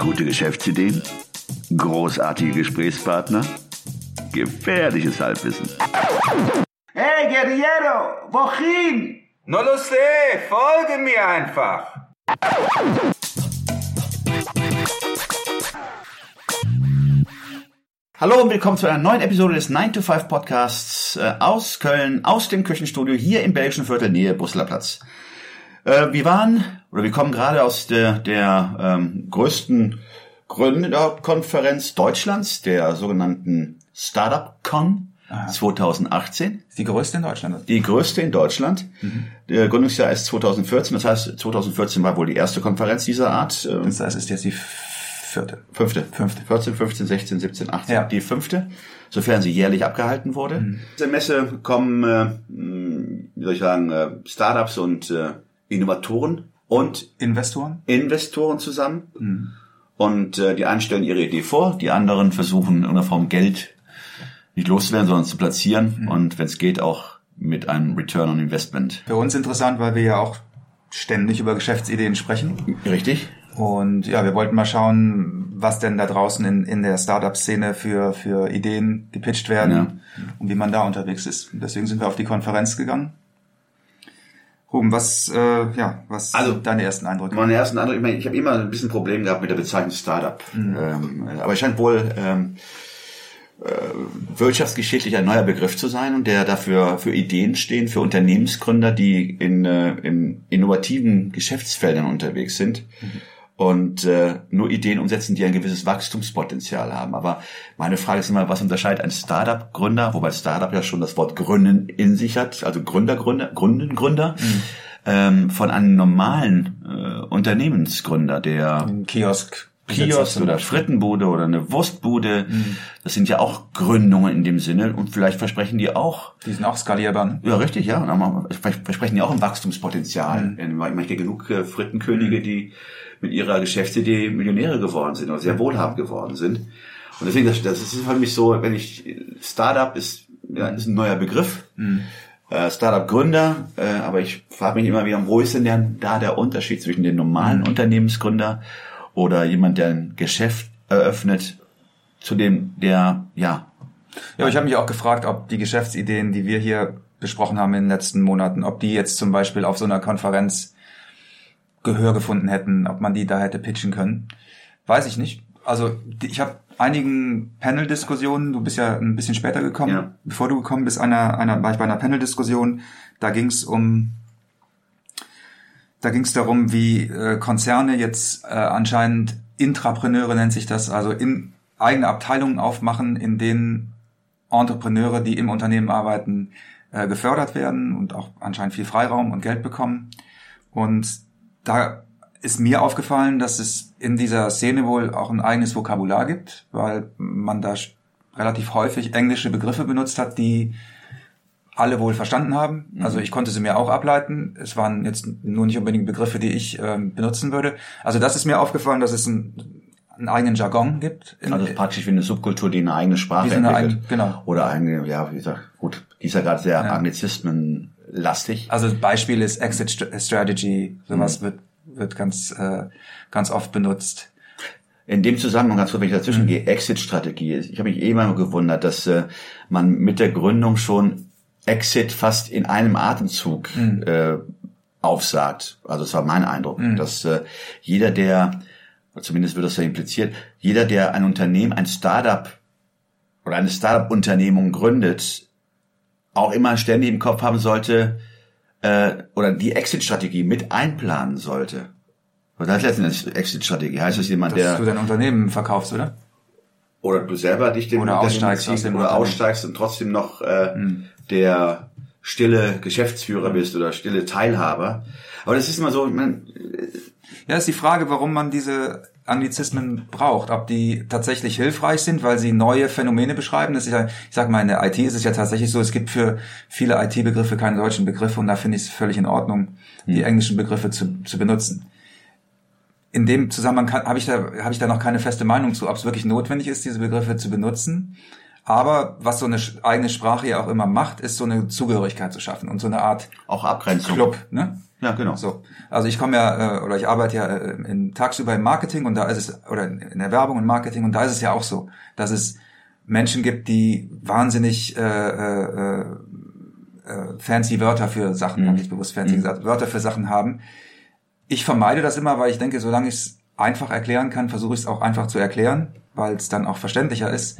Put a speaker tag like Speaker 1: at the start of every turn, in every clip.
Speaker 1: Gute Geschäftsideen? Großartige Gesprächspartner? Gefährliches Halbwissen.
Speaker 2: Hey, Guerriero, wohin?
Speaker 3: No lo sé, folge mir einfach.
Speaker 4: Hallo und willkommen zu einer neuen Episode des 9 to 5 Podcasts äh, aus Köln, aus dem Küchenstudio hier im belgischen Viertel Nähe Brüsseler Platz. Äh, wir waren, oder wir kommen gerade aus der, der ähm, größten Gründerkonferenz Deutschlands, der sogenannten Startup Con 2018.
Speaker 5: Ist die größte in Deutschland?
Speaker 4: Die größte in Deutschland. Der Gründungsjahr ist 2014. Das heißt, 2014 war wohl die erste Konferenz dieser Art. Ähm,
Speaker 5: Das heißt, es ist jetzt die vierte.
Speaker 4: Fünfte.
Speaker 5: Fünfte.
Speaker 4: 14, 15, 16, 17, 18.
Speaker 5: Ja.
Speaker 4: Die fünfte, sofern sie jährlich abgehalten wurde. Diese Messe kommen, äh, wie soll ich sagen, äh, Startups und äh, Innovatoren und
Speaker 5: Investoren?
Speaker 4: Investoren zusammen. Und äh, die einen stellen ihre Idee vor, die anderen versuchen in irgendeiner Form Geld nicht loszuwerden, sondern zu platzieren. Und wenn es geht, auch mit einem Return on Investment.
Speaker 5: Für uns interessant, weil wir ja auch ständig über Geschäftsideen sprechen.
Speaker 4: Richtig?
Speaker 5: Und ja, wir wollten mal schauen, was denn da draußen in, in der Startup-Szene für, für Ideen gepitcht werden
Speaker 4: Ja.
Speaker 5: und wie man da unterwegs ist. Deswegen sind wir auf die Konferenz gegangen. Ruben, was, äh, ja, was
Speaker 4: Also,
Speaker 5: deine ersten Eindrücke?
Speaker 4: Meine ersten Eindruck, ich meine, ich habe immer ein bisschen Problem gehabt mit der Bezeichnung Startup. Ähm, äh, aber es scheint wohl ähm, äh, wirtschaftsgeschichtlich ein neuer Begriff zu sein und der dafür für Ideen stehen, für Unternehmensgründer, die in, äh, in innovativen Geschäftsfeldern unterwegs sind. Und äh, nur Ideen umsetzen, die ein gewisses Wachstumspotenzial haben. Aber meine Frage ist immer, was unterscheidet ein Startup-Gründer, wobei Startup ja schon das Wort Gründen in sich hat, also Gründer, Gründer, Gründen, Gründer, ähm, von einem normalen äh, Unternehmensgründer, der
Speaker 5: Ein Kiosk.
Speaker 4: Kiosk oder Frittenbude oder eine Wurstbude, das sind ja auch Gründungen in dem Sinne und vielleicht versprechen die auch,
Speaker 5: Die sind auch skalierbar. Ne?
Speaker 4: ja richtig, ja, und versprechen die auch ein Wachstumspotenzial. Ich meine, ich kenne genug äh, Frittenkönige, die mit ihrer Geschäftsidee Millionäre geworden sind oder sehr wohlhabend geworden sind. Und deswegen, das, das ist für mich so, wenn ich, Startup ist, ja, ist ein neuer Begriff. Äh, Startup-Gründer, äh, aber ich frage mich immer wieder, wo ist denn der, da der Unterschied zwischen dem normalen Unternehmensgründer oder jemand, der ein Geschäft eröffnet, zu dem, der, ja,
Speaker 5: Ja, aber ich habe mich auch gefragt, ob die Geschäftsideen, die wir hier besprochen haben in den letzten Monaten, ob die jetzt zum Beispiel auf so einer Konferenz Gehör gefunden hätten, ob man die da hätte pitchen können. Weiß ich nicht. Also ich habe einigen Panel-Diskussionen, du bist ja ein bisschen später gekommen,
Speaker 4: Ja.
Speaker 5: bevor du gekommen bist, einer, einer, war ich bei einer Panel-Diskussion, da ging es um da ging es darum, wie äh, Konzerne jetzt äh, anscheinend Intrapreneure nennt sich das, also in eigene Abteilungen aufmachen, in denen Entrepreneure, die im Unternehmen arbeiten, äh, gefördert werden und auch anscheinend viel Freiraum und Geld bekommen. Und da ist mir aufgefallen, dass es in dieser Szene wohl auch ein eigenes Vokabular gibt, weil man da relativ häufig englische Begriffe benutzt hat, die alle wohl verstanden haben. Also ich konnte sie mir auch ableiten. Es waren jetzt nur nicht unbedingt Begriffe, die ich ähm, benutzen würde. Also das ist mir aufgefallen, dass es ein, einen eigenen Jargon gibt. In,
Speaker 4: Also praktisch wie eine Subkultur, die eine eigene Sprache
Speaker 5: so eine
Speaker 4: entwickelt.
Speaker 5: eigene- genau.
Speaker 4: Oder eine, ja, wie gesagt, gut, die ist ja gerade sehr Anglizismen-lastig.
Speaker 5: also Beispiel ist Exit St- Strategy. Sowas wird, wird ganz, äh, ganz oft benutzt.
Speaker 4: In dem Zusammenhang, ganz kurz, wenn ich
Speaker 5: Mhm.
Speaker 4: dazwischen gehe, Exit-Strategie. Ich habe mich eh mal gewundert, dass äh, man mit der Gründung schon Exit fast in einem Atemzug
Speaker 5: Mhm.
Speaker 4: äh, aufsagt. Also es war mein Eindruck, dass äh, jeder, der, zumindest wird das ja impliziert, jeder, der ein Unternehmen, ein Startup oder eine Startup-Unternehmung gründet, auch immer ständig im Kopf haben sollte äh, oder die Exit-Strategie mit einplanen sollte. Was heißt letztendlich Exit-Strategie? Heißt das jemand,
Speaker 5: Dass
Speaker 4: der
Speaker 5: du dein Unternehmen verkaufst, oder?
Speaker 4: oder du selber dich dem
Speaker 5: Oder aussteigst aus dem
Speaker 4: oder aussteigst und trotzdem noch äh, der stille Geschäftsführer bist oder stille Teilhaber. Aber das ist immer so, ich mein,
Speaker 5: Ja, ist die Frage, warum man diese Anglizismen braucht. Ob die tatsächlich hilfreich sind, weil sie neue Phänomene beschreiben. Das ist ja, ich sag mal, in der IT ist es ja tatsächlich so, es gibt für viele IT-Begriffe keine deutschen Begriffe und da finde ich es völlig in Ordnung, die englischen Begriffe zu, zu benutzen. In dem Zusammenhang habe ich da habe ich da noch keine feste Meinung zu, ob es wirklich notwendig ist, diese Begriffe zu benutzen. Aber was so eine eigene Sprache ja auch immer macht, ist so eine Zugehörigkeit zu schaffen und so eine Art
Speaker 4: Auch Abgrenzung.
Speaker 5: Club. Ne?
Speaker 4: Ja, genau.
Speaker 5: So, also ich komme ja äh, oder ich arbeite ja äh, in, tagsüber im Marketing und da ist es oder in, der Werbung und Marketing und da ist es ja auch so, dass es Menschen gibt, die wahnsinnig äh, äh, äh, fancy Wörter für Sachen, habe ich bewusst fancy gesagt, Wörter für Sachen haben. Ich vermeide das immer, weil ich denke, solange ich es einfach erklären kann, versuche ich es auch einfach zu erklären, weil es dann auch verständlicher ist.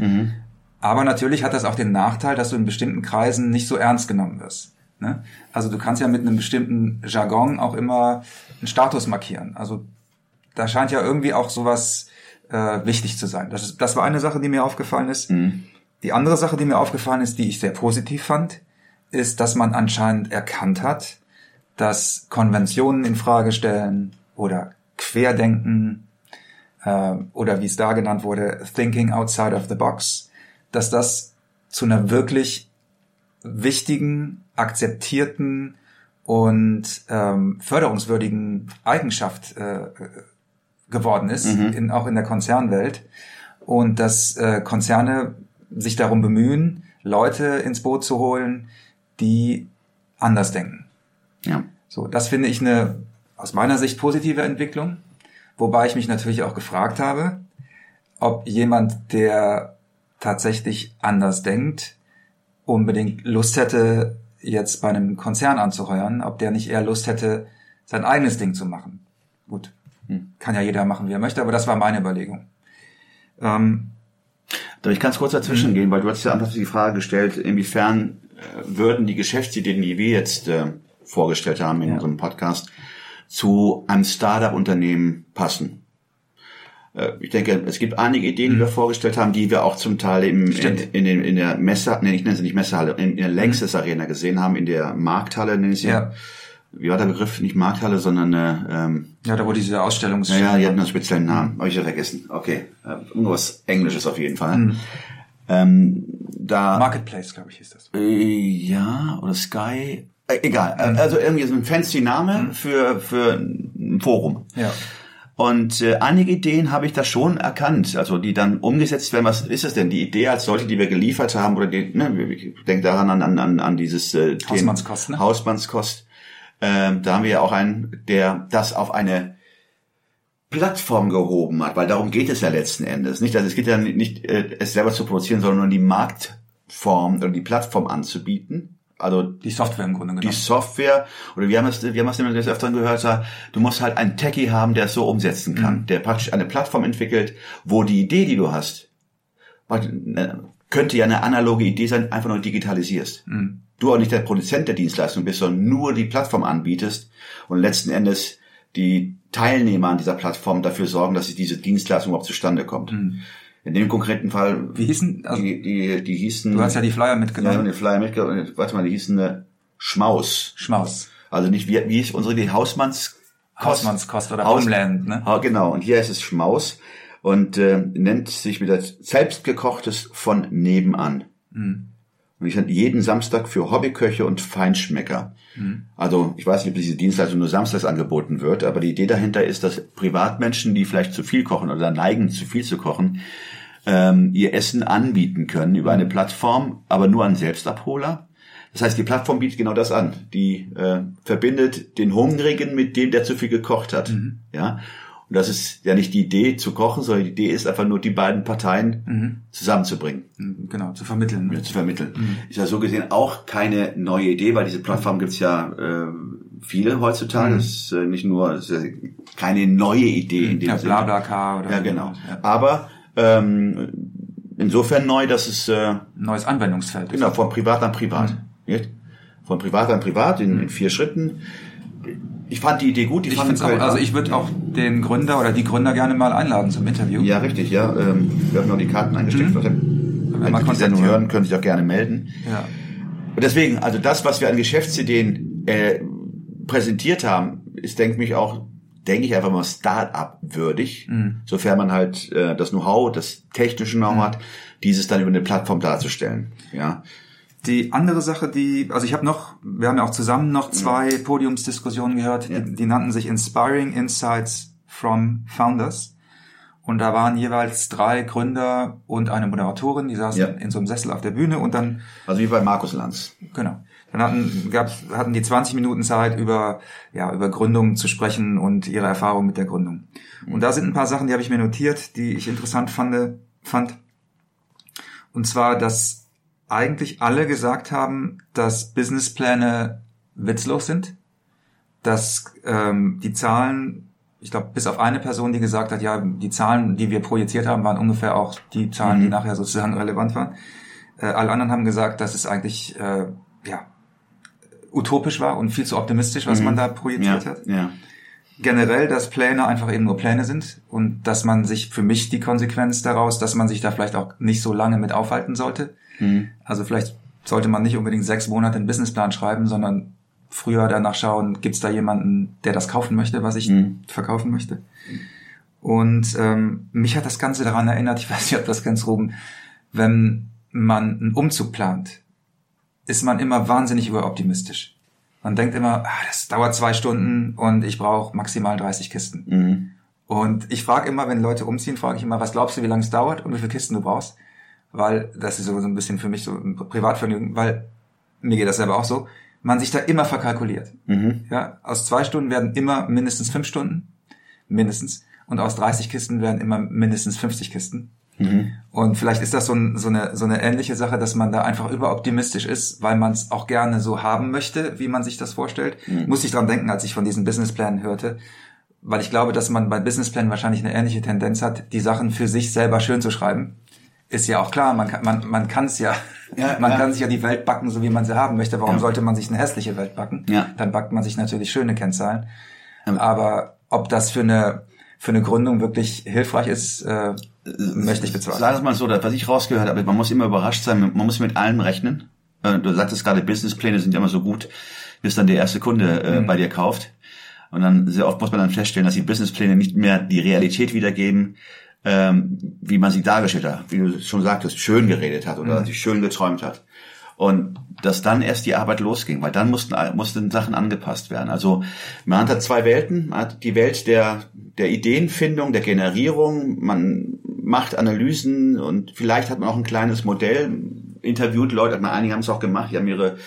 Speaker 5: Aber natürlich hat das auch den Nachteil, dass du in bestimmten Kreisen nicht so ernst genommen wirst. Ne? Also du kannst ja mit einem bestimmten Jargon auch immer einen Status markieren. Also da scheint ja irgendwie auch sowas äh, wichtig zu sein. Das, ist, das war eine Sache, die mir aufgefallen ist. Die andere Sache, die mir aufgefallen ist, die ich sehr positiv fand, ist, dass man anscheinend erkannt hat, dass Konventionen in Frage stellen oder Querdenken äh, oder wie es da genannt wurde, Thinking outside of the box, dass das zu einer wirklich wichtigen, akzeptierten und ähm, förderungswürdigen Eigenschaft äh, geworden ist, in, auch in der Konzernwelt. Und dass äh, Konzerne sich darum bemühen, Leute ins Boot zu holen, die anders denken.
Speaker 4: Ja.
Speaker 5: So, das finde ich eine aus meiner Sicht positive Entwicklung, wobei ich mich natürlich auch gefragt habe, ob jemand, der tatsächlich anders denkt, unbedingt Lust hätte, jetzt bei einem Konzern anzuheuern, ob der nicht eher Lust hätte, sein eigenes Ding zu machen. Gut, kann ja jeder machen, wie er möchte, aber das war meine Überlegung. Ähm,
Speaker 4: Darf ich ganz kurz dazwischen gehen, weil du hast ja einfach die Frage gestellt, inwiefern äh, würden die Geschäftsideen, die wir jetzt äh, vorgestellt haben in unserem Podcast, zu einem Startup-Unternehmen passen. Äh, ich denke, es gibt einige Ideen, die wir vorgestellt haben, die wir auch zum Teil im, in, in, in der Messe, nee, ich nenne sie nicht Messehalle, in, in der Lanxess Arena gesehen haben, in der Markthalle, nenne ich sie.
Speaker 5: Ja.
Speaker 4: Wie war der Begriff? Nicht Markthalle, sondern äh, ähm,
Speaker 5: ja, da wo diese Ausstellungs...
Speaker 4: ja, ja, die hatten einen speziellen Namen. Habe ich ja vergessen. Okay. Äh, Irgendwas Englisches auf jeden Fall. Ähm, da
Speaker 5: Marketplace, glaube ich, hieß das.
Speaker 4: äh, ja, oder Sky. Äh, egal. Äh, Also irgendwie so ein fancy Name für, für ein Forum.
Speaker 5: Ja.
Speaker 4: Und äh, einige Ideen habe ich da schon erkannt, also die dann umgesetzt werden. Was ist es denn? Die Idee als solche, die wir geliefert haben, oder die, ne, ich denke daran an, an, an, an dieses äh, Thema-
Speaker 5: Hausmannskost, ne?
Speaker 4: Hausmannskost. Ähm, da haben wir ja auch einen, der das auf eine Plattform gehoben hat, weil darum geht es ja letzten Endes. Nicht, also es geht ja nicht, äh, es selber zu produzieren, sondern nur die Marktform oder die Plattform anzubieten. Also
Speaker 5: Die Software im Grunde
Speaker 4: die
Speaker 5: genommen.
Speaker 4: Software, oder wir haben es, wir haben es des Öfteren gehört, du musst halt einen Techie haben, der es so umsetzen kann, der praktisch eine Plattform entwickelt, wo die Idee, die du hast, ne, könnte ja eine analoge Idee sein, einfach nur digitalisierst. Du auch nicht der Produzent der Dienstleistung bist, sondern nur die Plattform anbietest und letzten Endes die Teilnehmer an dieser Plattform dafür sorgen, dass diese Dienstleistung überhaupt zustande kommt. In dem konkreten Fall,
Speaker 5: Wie hießen, also,
Speaker 4: die, die, die hießen,
Speaker 5: du hast ja die Flyer
Speaker 4: ja,
Speaker 5: mitgenommen.
Speaker 4: den Flyer mitgebracht. Warte mal, die hießen äh, Schmaus.
Speaker 5: Schmaus.
Speaker 4: Also nicht wie, wie ist unsere die Hausmanns
Speaker 5: Hausmannskost oder
Speaker 4: Haus-
Speaker 5: Homeland, ne?
Speaker 4: Ha, genau. Und hier ist es Schmaus und äh, nennt sich wieder selbstgekochtes von nebenan. Und ich hatte jeden Samstag für Hobbyköche und Feinschmecker. Also ich weiß nicht, ob diese Dienstleistung nur samstags angeboten wird, aber die Idee dahinter ist, dass Privatmenschen, die vielleicht zu viel kochen oder neigen, zu viel zu kochen, ähm, ihr Essen anbieten können über eine Plattform, aber nur an Selbstabholer. Das heißt, die Plattform bietet genau das an. Die äh, verbindet den Hungrigen mit dem, der zu viel gekocht hat. Ja. Und das ist ja nicht die Idee zu kochen, sondern die Idee ist einfach nur, die beiden Parteien zusammenzubringen
Speaker 5: Genau, zu vermitteln. ne?
Speaker 4: ja, zu vermitteln. Ist ja so gesehen auch keine neue Idee, weil diese Plattform gibt's ja äh, viele heutzutage. Das ist äh, nicht nur ist keine neue Idee in dem
Speaker 5: Ja,
Speaker 4: Sinne.
Speaker 5: BlaBlaCar oder
Speaker 4: Ja, genau.
Speaker 5: Ja.
Speaker 4: Aber ähm, insofern neu, dass es äh,
Speaker 5: Neues Anwendungsfeld. ist.
Speaker 4: genau von Privat an Privat. Nicht? Von Privat an Privat in, in vier Schritten. Ich fand die Idee gut. Die
Speaker 5: Ich
Speaker 4: fand
Speaker 5: auch, also ich würde auch den Gründer oder die Gründer gerne mal einladen zum Interview.
Speaker 4: Ja, richtig, ja. Ähm, wir haben noch die Karten eingesteckt. Wenn
Speaker 5: mal
Speaker 4: Sie die Sendung hören. können Sie sich auch gerne melden.
Speaker 5: Ja.
Speaker 4: Und deswegen, also das, was wir an Geschäftsideen äh, präsentiert haben, ist, denke ich, auch, denke ich, einfach mal Start-up würdig, sofern man halt äh, das Know-how, das technische Know-how hat, dieses dann über eine Plattform darzustellen. Ja,
Speaker 5: Die andere Sache, die, also ich habe noch, wir haben ja auch zusammen noch zwei Podiumsdiskussionen gehört, die, die nannten sich Inspiring Insights from Founders. Und da waren jeweils drei Gründer und eine Moderatorin, die saßen
Speaker 4: Ja.
Speaker 5: in so einem Sessel auf der Bühne und dann
Speaker 4: Also wie bei Markus Lanz.
Speaker 5: Genau. Dann hatten, gab's, hatten die 20 Minuten Zeit, über, ja, über Gründung zu sprechen und ihre Erfahrung mit der Gründung. Und da sind ein paar Sachen, die habe ich mir notiert, die ich interessant fand. fand. Und zwar, dass eigentlich alle gesagt haben, dass Businesspläne witzlos sind, dass ähm, die Zahlen, ich glaube, bis auf eine Person, die gesagt hat, ja, die Zahlen, die wir projiziert haben, waren ungefähr auch die Zahlen, die nachher sozusagen relevant waren. Äh, alle anderen haben gesagt, dass es eigentlich äh, ja, utopisch war und viel zu optimistisch, was man da projiziert
Speaker 4: ja,
Speaker 5: hat.
Speaker 4: Ja.
Speaker 5: Generell, dass Pläne einfach eben nur Pläne sind und dass man sich für mich die Konsequenz daraus, dass man sich da vielleicht auch nicht so lange mit aufhalten sollte. Also vielleicht sollte man nicht unbedingt sechs Monate einen Businessplan schreiben, sondern früher danach schauen, gibt es da jemanden, der das kaufen möchte, was ich verkaufen möchte. Und ähm, mich hat das Ganze daran erinnert, ich weiß nicht, ob das ganz Ruben, wenn man einen Umzug plant, ist man immer wahnsinnig überoptimistisch. Man denkt immer, ah, das dauert zwei Stunden und ich brauche maximal 30 Kisten.
Speaker 4: Mhm.
Speaker 5: Und ich frage immer, wenn Leute umziehen, frage ich immer, was glaubst du, wie lange es dauert und wie viele Kisten du brauchst? Weil das ist so so ein bisschen für mich so ein Privatvergnügen, weil mir geht das selber auch so, man sich da immer verkalkuliert.
Speaker 4: Mhm.
Speaker 5: Ja, aus zwei Stunden werden immer mindestens fünf Stunden, mindestens, und aus 30 Kisten werden immer mindestens 50 Kisten. Und vielleicht ist das so, ein, so, eine, so eine ähnliche Sache, dass man da einfach überoptimistisch ist, weil man es auch gerne so haben möchte, wie man sich das vorstellt. Muss ich dran denken, als ich von diesen Businessplänen hörte, weil ich glaube, dass man bei Businessplänen wahrscheinlich eine ähnliche Tendenz hat, die Sachen für sich selber schön zu schreiben. Ist ja auch klar, man kann man, man kann es ja,
Speaker 4: Ja,
Speaker 5: man
Speaker 4: ja.
Speaker 5: kann sich ja die Welt backen, so wie man sie haben möchte. Warum
Speaker 4: Ja.
Speaker 5: sollte man sich eine hässliche Welt backen?
Speaker 4: Ja.
Speaker 5: Dann backt man sich natürlich schöne Kennzahlen. Aber ob das für eine für eine Gründung wirklich hilfreich ist, äh, möchte ich bezweifeln.
Speaker 4: Sag es mal so, das, was ich rausgehört habe, man muss immer überrascht sein, man muss mit allem rechnen. Äh, Du sagtest gerade, Businesspläne sind ja immer so gut, bis dann der erste Kunde äh, bei dir kauft. Und dann sehr oft muss man dann feststellen, dass die Businesspläne nicht mehr die Realität wiedergeben, ähm, wie man sie dargestellt hat, wie du schon sagtest, schön geredet hat oder sich schön geträumt hat. Und dass dann erst die Arbeit losging, weil dann mussten, mussten Sachen angepasst werden. Also man hat da zwei Welten. Man hat die Welt der, der Ideenfindung, der Generierung. Man macht Analysen und vielleicht hat man auch ein kleines Modell, interviewt Leute, einige haben es auch gemacht, die haben ihre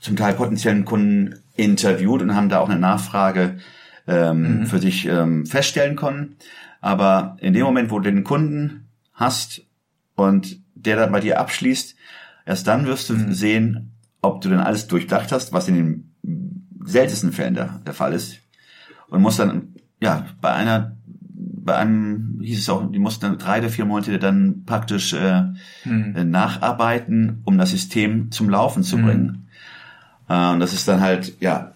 Speaker 4: zum Teil potenziellen Kunden interviewt und haben da auch eine Nachfrage ähm, für sich ähm, feststellen können. Aber in dem Moment, wo du den Kunden hast und der dann bei dir abschließt, erst dann wirst du sehen, ob du denn alles durchdacht hast, was in den seltensten Fällen der, der Fall ist. Und musst dann, ja, bei einer, bei einem hieß es auch, die mussten dann drei oder vier Monate dann praktisch äh, äh, nacharbeiten, um das System zum Laufen zu bringen. Äh, und das ist dann halt, ja,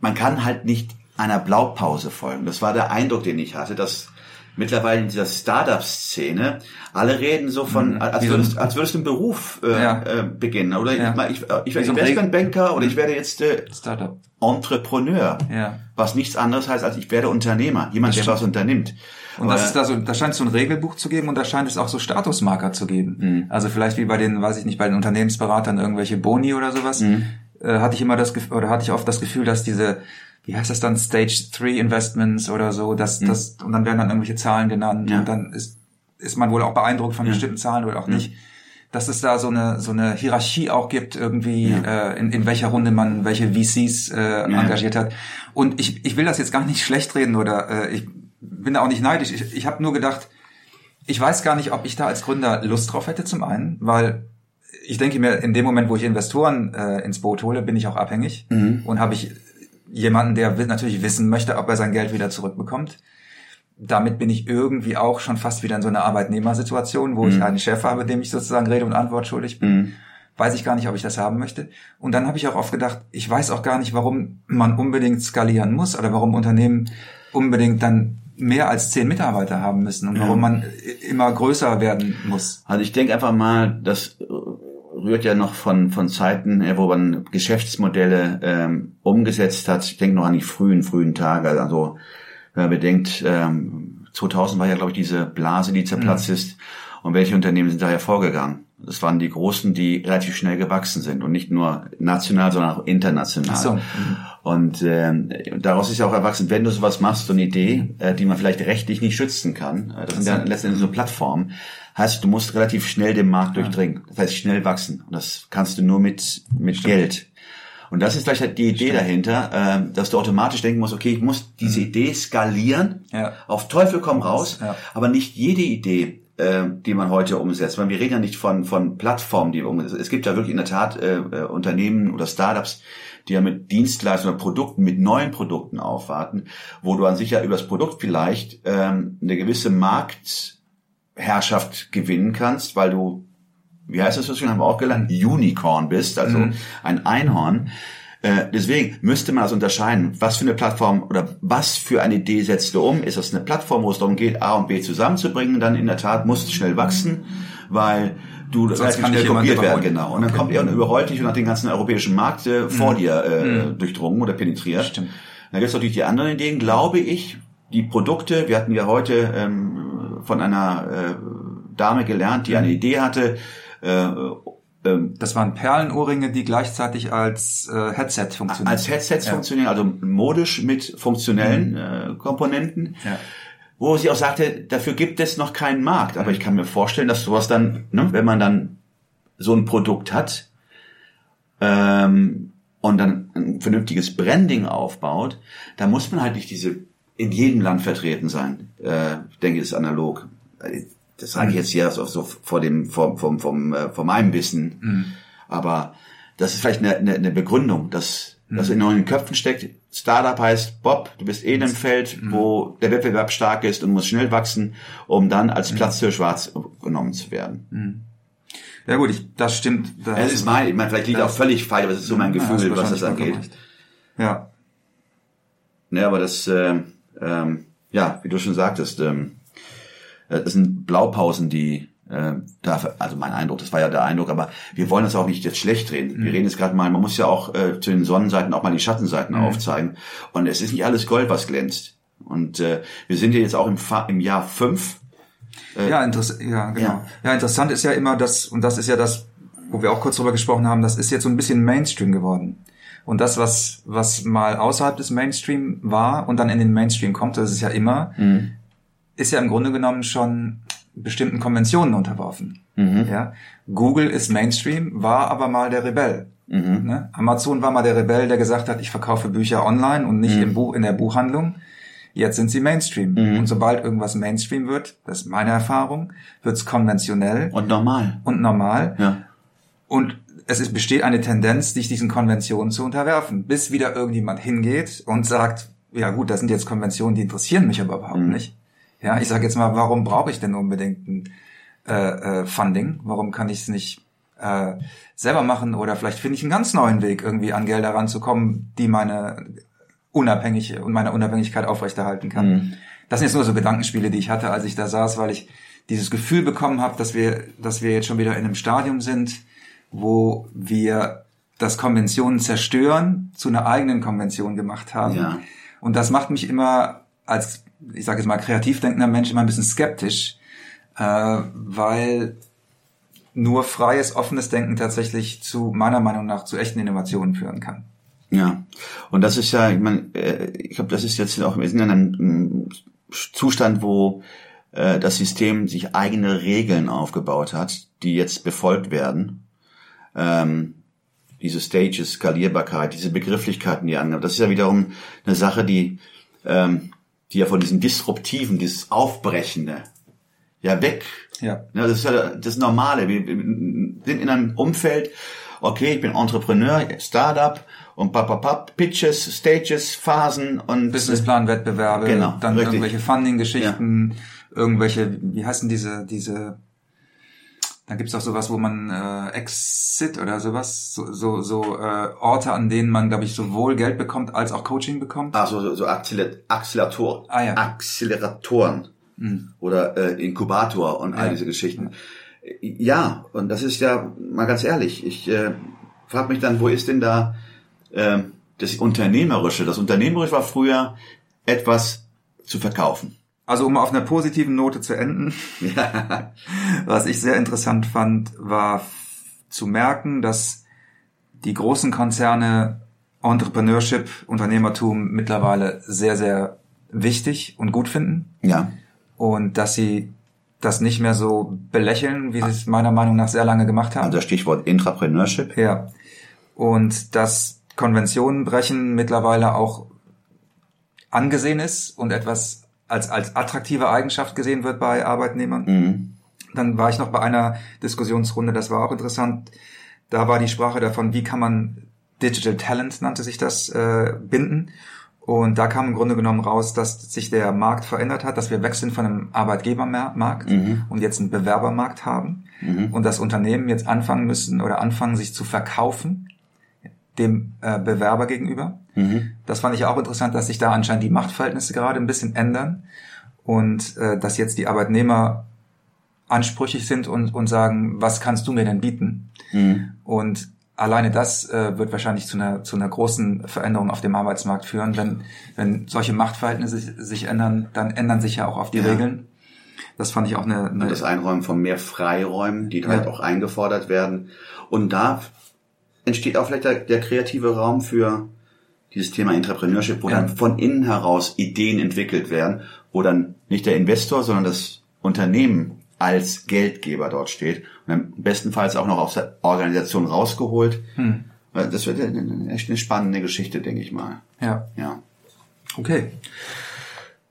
Speaker 4: man kann halt nicht einer Blaupause folgen. Das war der Eindruck, den ich hatte, dass mittlerweile in dieser Startup-Szene alle reden so von, als
Speaker 5: so ein-
Speaker 4: würdest, als würdest du einen Beruf äh,
Speaker 5: Ja.
Speaker 4: äh, beginnen. Oder
Speaker 5: Ja.
Speaker 4: ich, ich, äh, ich
Speaker 5: Wie
Speaker 4: werde Investmentbanker oder ich werde jetzt äh,
Speaker 5: Startup.
Speaker 4: Entrepreneur.
Speaker 5: Ja.
Speaker 4: Was nichts anderes heißt, als ich werde Unternehmer. Jemand, der was unternimmt.
Speaker 5: Und das
Speaker 4: Aber-
Speaker 5: ist da so, da scheint es so ein Regelbuch zu geben und da scheint es auch so Statusmarker zu geben. Also vielleicht wie bei den, weiß ich nicht, bei den Unternehmensberatern irgendwelche Boni oder sowas, äh, hatte ich immer das Gefühl, oder hatte ich oft das Gefühl, dass diese, wie heißt das dann, Stage 3 Investments oder so, dass das, und dann werden dann irgendwelche Zahlen genannt
Speaker 4: Ja.
Speaker 5: und dann ist, ist man wohl auch beeindruckt von bestimmten Zahlen oder auch nicht. Dass es da so eine so eine Hierarchie auch gibt irgendwie äh, in, in welcher Runde man welche VCs äh, engagiert hat. Und ich, ich will das jetzt gar nicht schlecht reden oder äh, ich bin da auch nicht neidisch. Ich, ich habe nur gedacht, ich weiß gar nicht, ob ich da als Gründer Lust drauf hätte zum einen, weil ich denke mir, in dem Moment, wo ich Investoren äh, ins Boot hole, bin ich auch abhängig und habe ich jemanden, der natürlich wissen möchte, ob er sein Geld wieder zurückbekommt. Damit bin ich irgendwie auch schon fast wieder in so einer Arbeitnehmersituation, wo ich einen Chef habe, dem ich sozusagen Rede und Antwort schuldig bin. Weiß ich gar nicht, ob ich das haben möchte. Und dann habe ich auch oft gedacht, ich weiß auch gar nicht, warum man unbedingt skalieren muss oder warum Unternehmen unbedingt dann mehr als zehn Mitarbeiter haben müssen und warum man i- immer größer werden muss.
Speaker 4: Also ich denke einfach mal, das rührt ja noch von, von Zeiten, wo man Geschäftsmodelle ähm, umgesetzt hat. Ich denke noch an die frühen, frühen Tage. Also wenn man bedenkt, ähm, 2000 war ja, glaube ich, diese Blase, die zerplatzt ist. Und welche Unternehmen sind da hervorgegangen? Das waren die Großen, die relativ schnell gewachsen sind und nicht nur national, sondern auch international.
Speaker 5: Ach so.
Speaker 4: Und ähm, daraus ist ja auch erwachsen, wenn du sowas machst, so eine Idee, äh, die man vielleicht rechtlich nicht schützen kann, äh, das sind ja letztendlich so Plattformen, heißt, du musst relativ schnell den Markt durchdringen. Das heißt, schnell wachsen. Und das kannst du nur mit, mit Geld. Und das ist gleich halt die Idee dahinter, äh, dass du automatisch denken musst, okay, ich muss diese Idee skalieren,
Speaker 5: Ja.
Speaker 4: auf Teufel komm raus,
Speaker 5: Ja.
Speaker 4: aber nicht jede Idee, äh, die man heute umsetzt. Weil wir reden ja nicht von, von Plattformen, die wir umsetzen. Es gibt ja wirklich in der Tat äh, äh, Unternehmen oder Startups, die ja mit Dienstleistungen oder Produkten, mit neuen Produkten aufwarten, wo du an sich ja über das Produkt vielleicht ähm, eine gewisse Marktherrschaft gewinnen kannst, weil du, wie heißt das so schön, haben wir auch gelernt, Unicorn bist, also ein Einhorn. Äh, deswegen müsste man also unterscheiden, was für eine Plattform oder was für eine Idee setzt du um? Ist das eine Plattform, wo es darum geht, A und B zusammenzubringen? Dann in der Tat musst du schnell wachsen, weil du relativ
Speaker 5: kann
Speaker 4: schnell kopiert werden, genau. Und dann
Speaker 5: Okay.
Speaker 4: kommt er und überrollt dich und hat den ganzen europäischen Markt äh, vor dir äh, durchdrungen oder penetriert.
Speaker 5: Stimmt.
Speaker 4: Dann gibt es natürlich die anderen Ideen, glaube ich, die Produkte, wir hatten ja heute ähm, von einer äh, Dame gelernt, die eine Idee hatte, äh,
Speaker 5: Das waren Perlenohrringe, die gleichzeitig als äh, Headset funktionieren.
Speaker 4: als Headsets
Speaker 5: Ja.
Speaker 4: funktionieren, also modisch mit funktionellen äh, Komponenten.
Speaker 5: Ja.
Speaker 4: Wo sie auch sagte, dafür gibt es noch keinen Markt. Aber ich kann mir vorstellen, dass sowas dann, ne, wenn man dann so ein Produkt hat ähm, und dann ein vernünftiges Branding aufbaut, da muss man halt nicht diese in jedem Land vertreten sein. Äh, ich denke, das ist analog. Das sage ich jetzt hier so, so vor dem, vom, vom, vom, äh, vor meinem Wissen. Aber das ist vielleicht eine, eine, eine Begründung, dass das in neuen Köpfen steckt. Startup heißt, Bob, du bist eh in einem Feld, wo der Wettbewerb stark ist und musst schnell wachsen, um dann als Platz für schwarz genommen zu werden.
Speaker 5: Ja gut, ich, das stimmt. Das
Speaker 4: Das ist mein, ich meine, vielleicht liegt auch völlig falsch, aber das ist so mein
Speaker 5: Ja,
Speaker 4: Gefühl, was das angeht.
Speaker 5: recht. Ja.
Speaker 4: Ne, aber das, äh, ähm, ja, wie du schon sagtest, ähm, äh, das sind Blaupausen, die äh, da, also mein Eindruck, das war ja der Eindruck, aber wir wollen das auch nicht jetzt schlecht reden. Wir reden jetzt gerade mal, man muss ja auch äh, zu den Sonnenseiten auch mal die Schattenseiten aufzeigen. Und es ist nicht alles Gold, was glänzt. Und äh, wir sind ja jetzt auch im, Fa im Jahr fünf.
Speaker 5: Ja, interess ja, genau.
Speaker 4: ja.
Speaker 5: Ja. interessant ist ja immer das, und das ist ja das, wo wir auch kurz drüber gesprochen haben, das ist jetzt so ein bisschen Mainstream geworden. Und das, was, was mal außerhalb des Mainstream war und dann in den Mainstream kommt, das ist ja immer, ist ja im Grunde genommen schon bestimmten Konventionen unterworfen. Ja? Google ist Mainstream, war aber mal der Rebell. Ne? Amazon war mal der Rebell, der gesagt hat, ich verkaufe Bücher online und nicht im Buch, in der Buchhandlung. Jetzt sind sie Mainstream. Und sobald irgendwas Mainstream wird, das ist meine Erfahrung, wird es konventionell
Speaker 4: Und normal.
Speaker 5: und normal.
Speaker 4: Ja.
Speaker 5: Und es ist, besteht eine Tendenz, sich diesen Konventionen zu unterwerfen, bis wieder irgendjemand hingeht und sagt, ja gut, das sind jetzt Konventionen, die interessieren mich aber überhaupt nicht. Ja, ich sage jetzt mal, warum brauche ich denn unbedingt ein äh, äh, Funding? Warum kann ich es nicht äh, selber machen? Oder vielleicht finde ich einen ganz neuen Weg, irgendwie an Gelder ranzukommen, die meine unabhängige und meine Unabhängigkeit aufrechterhalten kann. Das sind jetzt nur so Gedankenspiele, die ich hatte, als ich da saß, weil ich dieses Gefühl bekommen habe, dass wir, dass wir jetzt schon wieder in einem Stadium sind, wo wir das Konventionen zerstören, zu einer eigenen Konvention gemacht haben.
Speaker 4: Ja.
Speaker 5: Und das macht mich immer als, ich sage jetzt mal, kreativ denkender Mensch immer ein bisschen skeptisch, äh, weil nur freies, offenes Denken tatsächlich zu meiner Meinung nach zu echten Innovationen führen kann.
Speaker 4: Ja, und das ist ja, ich meine, äh, ich glaube, das ist jetzt auch, wir sind in einem Zustand, wo äh, das System sich eigene Regeln aufgebaut hat, die jetzt befolgt werden. Ähm, diese Stages, Skalierbarkeit, diese Begrifflichkeiten, die angenommen. Das ist ja wiederum eine Sache, die, ähm, die ja von diesem Disruptiven, dieses Aufbrechende, ja weg
Speaker 5: Ja.
Speaker 4: ja, das ist ja das Normale. Wir sind in einem Umfeld, okay, ich bin Entrepreneur, Startup und papapap, Pitches, Stages, Phasen und
Speaker 5: Businessplan, Wettbewerbe,
Speaker 4: Genau,
Speaker 5: dann
Speaker 4: richtig.
Speaker 5: irgendwelche Funding-Geschichten, irgendwelche, wie heißen diese, diese, da gibt's auch sowas, wo man äh, Exit oder sowas, so, so, so äh, Orte, an denen man, glaube ich, sowohl Geld bekommt als auch Coaching bekommt.
Speaker 4: Ah, so, so, so Acceler- Accelerator,
Speaker 5: Ah, ja.
Speaker 4: Acceleratoren oder äh, Inkubator und all
Speaker 5: Ja.
Speaker 4: diese Geschichten. Ja, und das ist ja, mal ganz ehrlich, ich äh, frage mich dann, wo ist denn da ähm, das Unternehmerische? Das Unternehmerische war früher etwas zu verkaufen.
Speaker 5: Also um auf einer positiven Note zu enden, was ich sehr interessant fand, war zu merken, dass die großen Konzerne Entrepreneurship, Unternehmertum mittlerweile sehr, sehr wichtig und gut finden.
Speaker 4: Ja.
Speaker 5: Und dass sie das nicht mehr so belächeln, wie sie es meiner Meinung nach sehr lange gemacht haben.
Speaker 4: Also Stichwort Intrapreneurship.
Speaker 5: Ja. Und dass Konventionen brechen mittlerweile auch angesehen ist und etwas als, als attraktive Eigenschaft gesehen wird bei Arbeitnehmern.
Speaker 4: Mhm.
Speaker 5: Dann war ich noch bei einer Diskussionsrunde, das war auch interessant. Da war die Sprache davon, wie kann man Digital Talent, nannte sich das, äh, binden. Und da kam im Grunde genommen raus, dass sich der Markt verändert hat, dass wir weg sind von einem Arbeitgebermarkt und jetzt einen Bewerbermarkt haben und dass Unternehmen jetzt anfangen müssen oder anfangen, sich zu verkaufen dem äh, Bewerber gegenüber. Das fand ich auch interessant, dass sich da anscheinend die Machtverhältnisse gerade ein bisschen ändern und äh, dass jetzt die Arbeitnehmer ansprüchig sind und, und sagen, was kannst du mir denn bieten? Und alleine das äh, wird wahrscheinlich zu einer, zu einer großen Veränderung auf dem Arbeitsmarkt führen. Wenn, wenn solche Machtverhältnisse sich, sich ändern, dann ändern sich ja auch auf die
Speaker 4: Ja.
Speaker 5: Regeln. Das fand ich auch eine, eine
Speaker 4: Und das Einräumen von mehr Freiräumen, die halt
Speaker 5: Ja.
Speaker 4: auch eingefordert werden. Und da entsteht auch vielleicht der, der kreative Raum für dieses Thema Entrepreneurship, wo
Speaker 5: Ja.
Speaker 4: dann von innen heraus Ideen entwickelt werden, wo dann nicht der Investor, sondern das Unternehmen als Geldgeber dort steht und dann bestenfalls auch noch aus der Organisation rausgeholt.
Speaker 5: Hm.
Speaker 4: Das wird eine- echt eine spannende Geschichte, denke ich mal.
Speaker 5: ja,
Speaker 4: Ja.
Speaker 5: okay.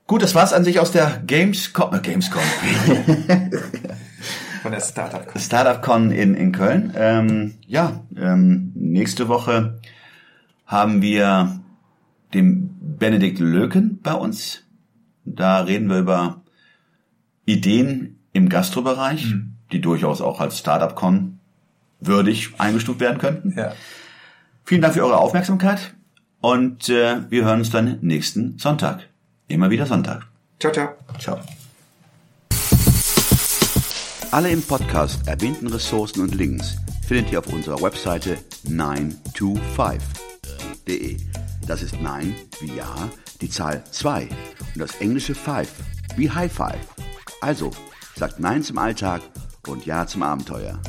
Speaker 4: Gut, das war's an sich aus der Gamescom. Äh, Gamescom.
Speaker 5: Von der Startup.
Speaker 4: Startup Con in, in Köln. Ähm, ja, ähm, nächste Woche haben wir den Benedikt Löken bei uns. Da reden wir über Ideen im Gastrobereich, die durchaus auch als Startup Con würdig eingestuft werden könnten.
Speaker 5: Ja.
Speaker 4: Vielen Dank für eure Aufmerksamkeit und äh, wir hören uns dann nächsten Sonntag. Immer wieder Sonntag.
Speaker 5: Ciao, ciao.
Speaker 4: Ciao.
Speaker 1: Alle im Podcast erwähnten Ressourcen und Links findet ihr auf unserer Webseite 925.de. Das ist 9 wie Ja, die Zahl 2 und das englische 5 wie High Five. Also, sagt Nein zum Alltag und Ja zum Abenteuer.